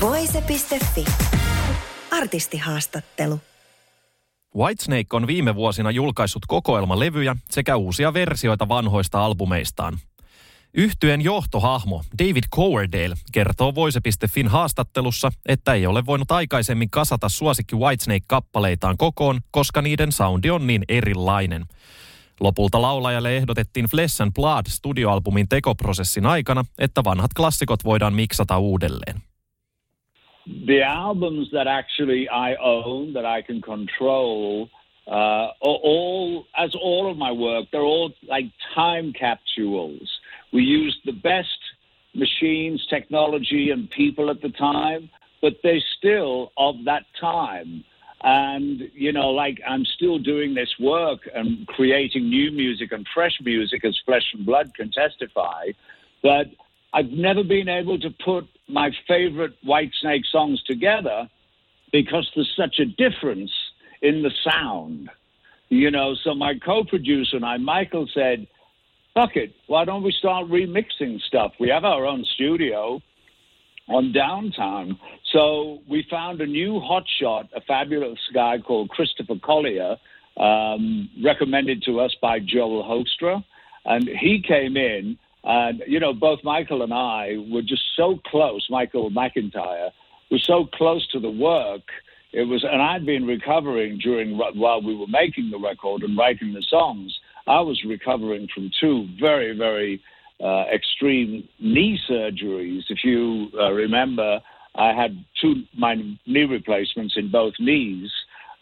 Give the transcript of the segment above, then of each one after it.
Voise.fi. Artistihaastattelu. Whitesnake on viime vuosina julkaissut kokoelmalevyjä sekä uusia versioita vanhoista albumeistaan. Yhtyen johtohahmo David Coverdale kertoo Voise.fin haastattelussa, että ei ole voinut aikaisemmin kasata suosikki Whitesnake-kappaleitaan kokoon, koska niiden soundi on niin erilainen. Lopulta laulajalle ehdotettiin Flesh and Blood studioalbumin tekoprosessin aikana, että vanhat klassikot voidaan miksata uudelleen. The albums that actually I own, that I can control, uh, all, as all of my work, they're all like time capsules. We used the best machines, technology, and people at the time, but they're still of that time. And, you know, like I'm still doing this work and creating new music and fresh music as Flesh and Blood can testify. But I've never been able to put my favorite Whitesnake songs together because there's such a difference in the sound. You know, so my co producer and I, Michael, said, fuck it, why don't we start remixing stuff? We have our own studio on downtown. So we found a new hotshot, a fabulous guy called Christopher Collier, um, recommended to us by Joel Hoekstra. And he came in, and, you know, both Michael and I were just so close, Michael McIntyre, was so close to the work. It was, and I'd been recovering during while we were making the record and writing the songs. I was recovering from two very, very uh, extreme knee surgeries. If you uh, remember, I had two my knee replacements in both knees,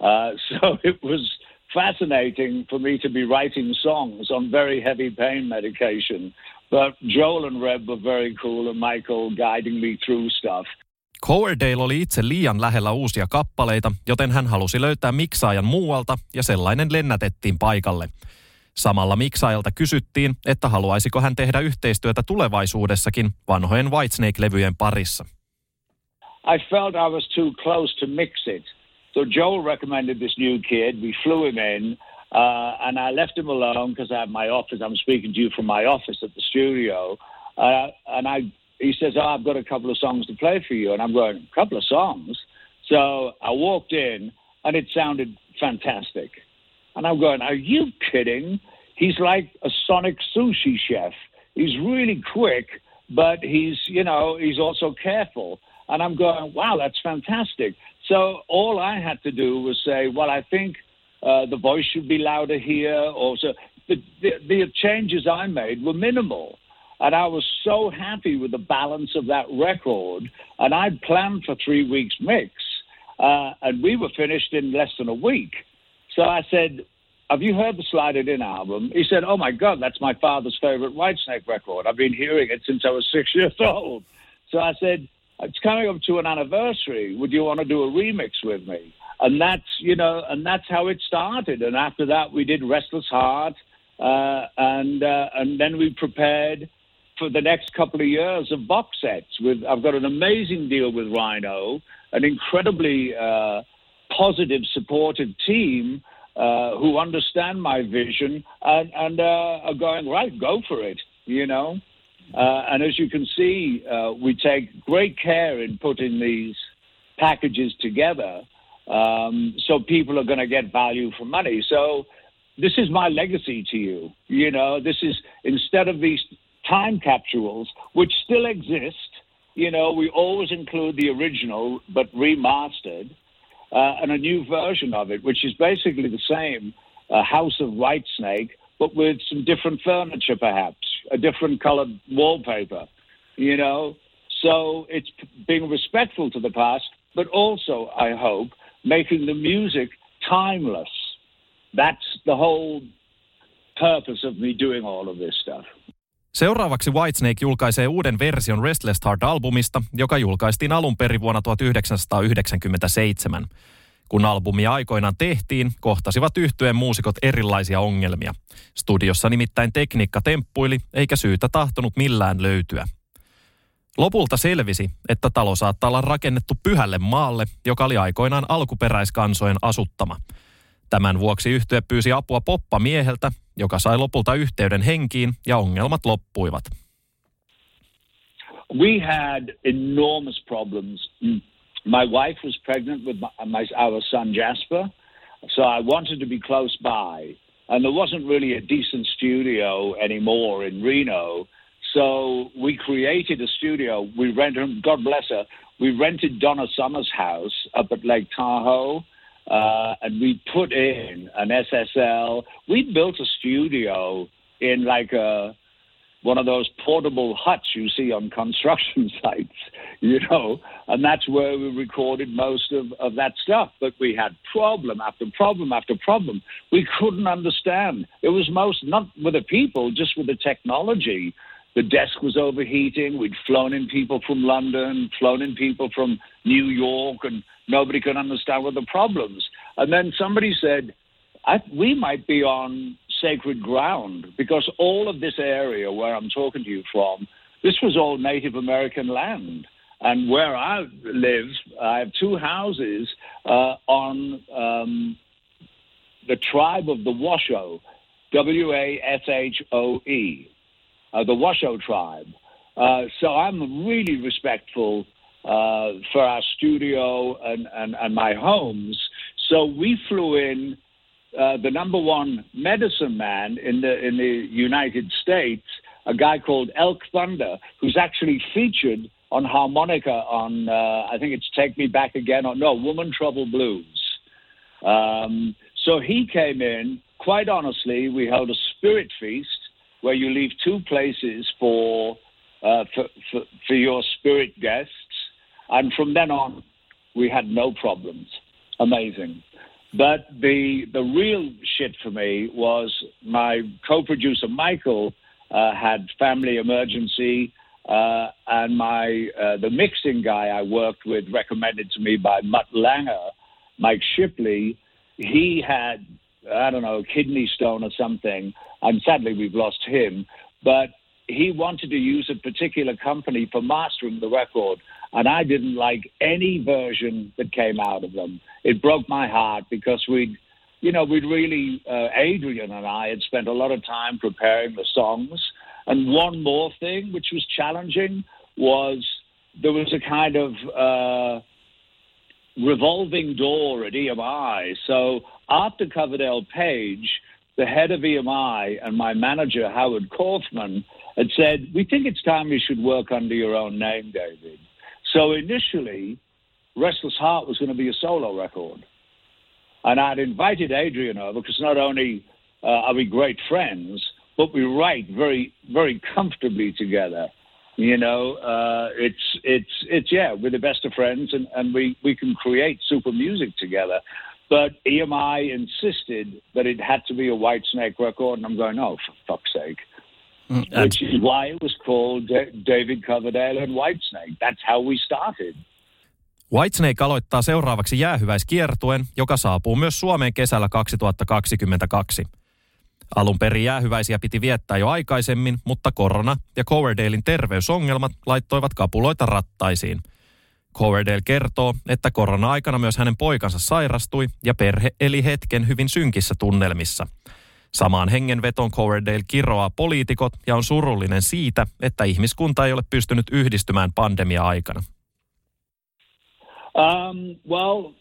uh, so it was fascinating for me to be writing songs on very heavy pain medication. But Joel and Reb were very cool, and Michael guiding me through stuff. Coverdale oli itse liian lähellä uusia kappaleita, joten hän halusi löytää miksaajan muualta ja sellainen lennätettiin paikalle. Samalla miksaajalta kysyttiin, että haluaisiko hän tehdä yhteistyötä tulevaisuudessakin vanhojen Whitesnake-levyjen parissa. I felt I was too close to mix it. So Joel recommended this new kid. We flew him in, uh, and I left him alone because I have my office. I'm speaking to you from my office at the studio. Uh, and I, he says, oh, I've got a couple of songs to play for you. And I'm going, a couple of songs? So I walked in, and it sounded fantastic. And I'm going, are you kidding? He's like a sonic sushi chef. He's really quick, but he's, you know, he's also careful. And I'm going, wow, that's fantastic. So all I had to do was say, well, I think uh, the voice should be louder here. Or so the, the, the changes I made were minimal. And I was so happy with the balance of that record. And I'd planned for three weeks mix. Uh, and we were finished in less than a week. So I said, Have you heard the Slide It In album? He said, Oh my God, that's my father's favorite Whitesnake record. I've been hearing it since I was six years old. So I said, It's coming up to an anniversary. Would you want to do a remix with me? And that's, you know, and that's how it started. And after that, we did Restless Heart. Uh, and, uh, and then we prepared for the next couple of years of box sets. With I've got an amazing deal with Rhino, an incredibly uh, positive, supportive team uh, who understand my vision and, and uh, are going right, go for it. You know, uh, and as you can see, we take great care in putting these packages together, um, so people are going to get value for money. So this is my legacy to you. You know, this is instead of these time capsules, which still exist. You know, we always include the original but remastered uh, and a new version of it, which is basically the same uh, House of White Snake, but with some different furniture, perhaps a different colored wallpaper. You know, so it's being respectful to the past, but also, I hope, making the music timeless. That's the whole purpose of me doing all of this stuff. Seuraavaksi Whitesnake julkaisee uuden version Restless Heart-albumista, joka julkaistiin alun perin vuonna 1997. Kun albumia aikoinaan tehtiin, kohtasivat yhtyeen muusikot erilaisia ongelmia. Studiossa nimittäin tekniikka temppuili, eikä syytä tahtonut millään löytyä. Lopulta selvisi, että talo saattaa olla rakennettu pyhälle maalle, joka oli aikoinaan alkuperäiskansojen asuttama. Tämän vuoksi yhtye pyysi apua poppamieheltä, joka sai lopulta yhteyden henkiin ja ongelmat loppuivat. We had enormous problems. My wife was pregnant with my, my, our son Jasper, so I wanted to be close by. And there wasn't really a decent studio anymore in Reno. So we created a studio. We rented, God bless her, we rented Donna Summers' house up at Lake Tahoe. Uh, and we put in an SSL. We built a studio in like a one of those portable huts you see on construction sites, you know, and that's where we recorded most of, of that stuff. But we had problem after problem after problem. We couldn't understand. It was most not with the people, just with the technology the desk was overheating. We'd flown in people from London, flown in people from New York, and nobody could understand what the problems. And then somebody said, we might be on sacred ground because all of this area where I'm talking to you from, this was all Native American land. And where I live, I have two houses uh, on um, the tribe of the Washoe, W A S H O E uh, the Washoe tribe. Uh, so I'm really respectful uh, for our studio and, and, and, my homes. So we flew in uh, the number one medicine man in the in the United States, a guy called Elk Thunder, who's actually featured on harmonica on uh, I think it's Take Me Back Again or no Woman Trouble Blues. Um, so he came in. Quite honestly, we held a spirit feast where you leave two places for, uh, for, for, for your spirit guests. And from then on, we had no problems. Amazing. But the the real shit for me was my co-producer Michael uh, had family emergency, uh, and my uh, the mixing guy I worked with, recommended to me by Mutt Lange, Mike Shipley, he had I don't know, kidney stone or something. And sadly, we've lost him. But he wanted to use a particular company for mastering the record. And I didn't like any version that came out of them. It broke my heart because we'd, you know, we'd really, uh, Adrian and I had spent a lot of time preparing the songs. And one more thing, which was challenging, was there was a kind of, uh, revolving door at EMI. So after Coverdale Page, the head of EMI and my manager, Howard Kaufman, had said, We think it's time you should work under your own name, David. So initially, Restless Heart was going to be a solo record. And I'd invited Adrian over because not only uh, are we great friends, but we write very, very comfortably together. You know, uh, it's it's it's yeah, we're the best of friends, and, and we we can create super music together. But EMI insisted that it had to be a White Snake record, and I'm going, oh, for fuck's sake. Mm, Which is why it was called David Coverdale and Whitesnake. That's how we started. Whitesnake aloittaa seuraavaksi jäähyväiskiertuen, joka saapuu myös Suomeen kesällä 2022. Alun perin jäähyväisiä piti viettää jo aikaisemmin, mutta korona ja Coverdalein terveysongelmat laittoivat kapuloita rattaisiin. Coverdale kertoo, että korona-aikana myös hänen poikansa sairastui ja perhe eli hetken hyvin synkissä tunnelmissa. Samaan hengenvetoon Coverdale kiroaa poliitikot ja on surullinen siitä, että ihmiskunta ei ole pystynyt yhdistymään pandemia-aikana. Um, well,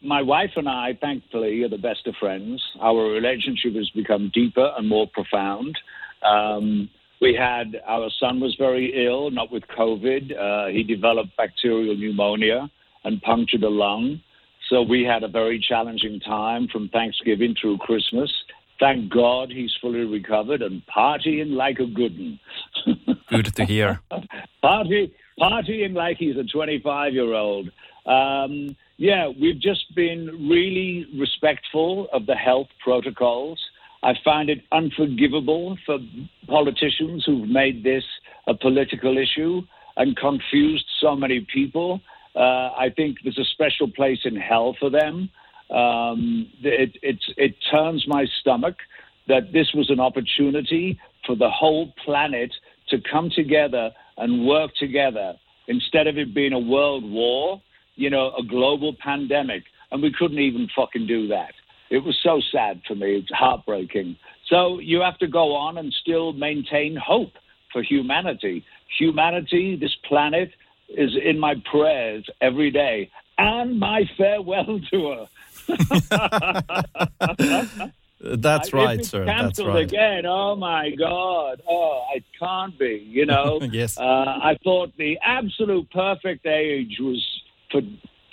my wife and I, thankfully, are the best of friends. Our relationship has become deeper and more profound. Um, we had our son was very ill, not with COVID. Uh, he developed bacterial pneumonia and punctured a lung. So we had a very challenging time from Thanksgiving through Christmas. Thank God he's fully recovered and partying like a good one. Good to hear. Party, partying like he's a 25 year old. Um, yeah, we've just been really respectful of the health protocols. I find it unforgivable for politicians who've made this a political issue and confused so many people. Uh, I think there's a special place in hell for them. Um, it, it turns my stomach that this was an opportunity for the whole planet to come together and work together instead of it being a world war, you know, a global pandemic. And we couldn't even fucking do that. It was so sad for me. It's heartbreaking. So you have to go on and still maintain hope for humanity. Humanity, this planet, is in my prayers every day and my farewell tour. That's right, sir. That's right. again. Oh my God! Oh, it can't be. You know. yes. Uh, I thought the absolute perfect age was for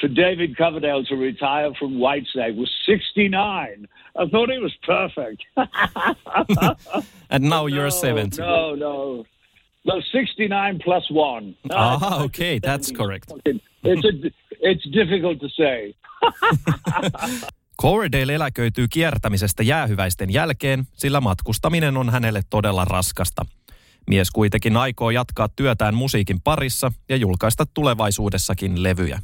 for David Coverdale to retire from Whitesnake was 69. I thought it was perfect. and now you're 70. No, no. No, 69 plus one. Ah, okay, that's correct. It's, a, it's difficult to say. Coverdale eläköityy kiertämisestä jäähyväisten jälkeen, sillä matkustaminen on hänelle todella raskasta. Mies kuitenkin aikoo jatkaa työtään musiikin parissa ja julkaista tulevaisuudessakin levyjä.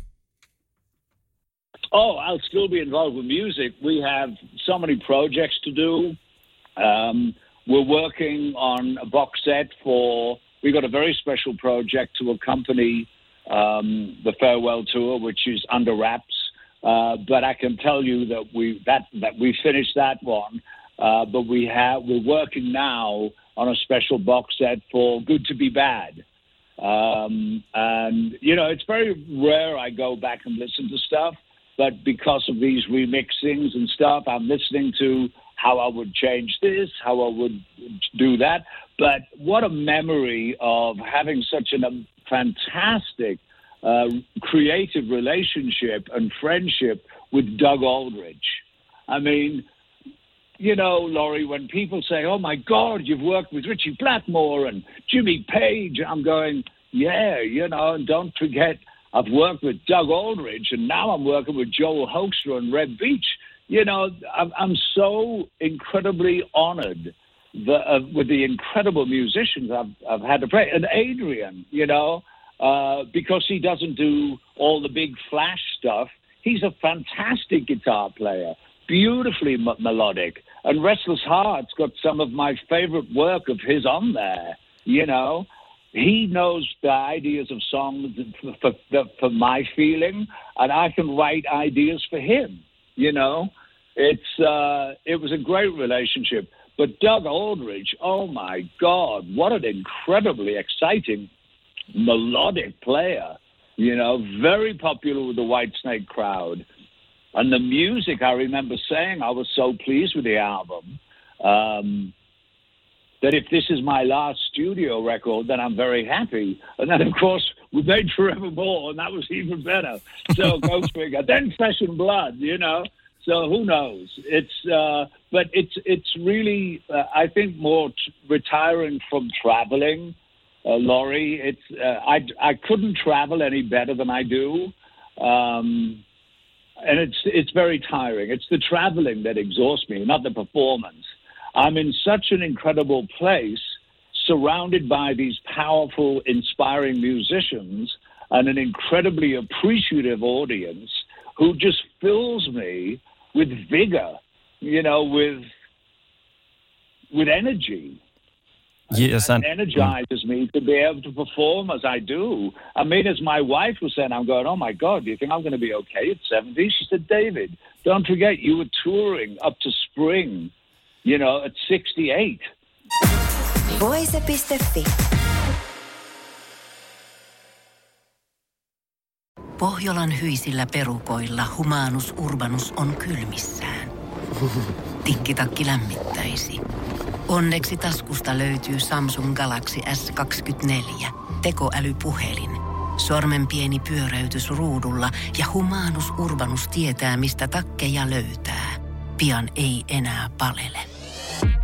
Oh, I'll still be involved with music. We have so many projects to do. Um, we're working on a box set for. We've got a very special project to accompany um, the farewell tour, which is under wraps. Uh, but I can tell you that we that that we finished that one. Uh, but we have we're working now on a special box set for Good to Be Bad. Um, and you know, it's very rare I go back and listen to stuff but because of these remixings and stuff, I'm listening to how I would change this, how I would do that. But what a memory of having such a um, fantastic uh, creative relationship and friendship with Doug Aldrich. I mean, you know, Lauri, when people say, oh my God, you've worked with Ritchie Blackmore and Jimmy Page, I'm going, yeah, you know, and don't forget I've worked with Doug Aldrich, and now I'm working with Joel Hoekstra and Reb Beach. You know, I'm, so incredibly honored the, uh, with the incredible musicians I've, I've had to play. And Adrian, you know, uh, because he doesn't do all the big flash stuff, he's a fantastic guitar player, beautifully m- melodic. And Restless Heart's got some of my favorite work of his on there, you know he knows the ideas of songs for, for, for, my feeling, and I can write ideas for him. You know, it's uh, it was a great relationship. But Doug Aldrich, oh my God, what an incredibly exciting melodic player. You know, very popular with the Whitesnake crowd. And the music, I remember saying, I was so pleased with the album. Um, that if this is my last studio record, then I'm very happy. And then, of course, we made Forevermore, and that was even better. So go figure. Then Flesh and Blood, you know. So who knows? It's uh, but it's it's really uh, I think more t- retiring from traveling, uh, Lauri. It's uh, I I couldn't travel any better than I do. Um, and it's it's very tiring. It's the traveling that exhausts me, not the performance. I'm in such an incredible place, surrounded by these powerful, inspiring musicians and an incredibly appreciative audience who just fills me with vigor, you know, with with energy. Yes, and, and energizes me to be able to perform as I do. I mean, as my wife was saying, I'm going, oh my God, do you think I'm going to be okay at 70? She said, David, don't forget you were touring up to spring you know, at 68. Voise.fi. Pohjolan hyisillä perukoilla humanus urbanus on kylmissään. Tikkitakki lämmittäisi. Onneksi taskusta löytyy Samsung Galaxy S24. Tekoälypuhelin. Sormen pieni pyöräytys ruudulla ja humanus urbanus tietää, mistä takkeja löytää. Pian ei enää palele.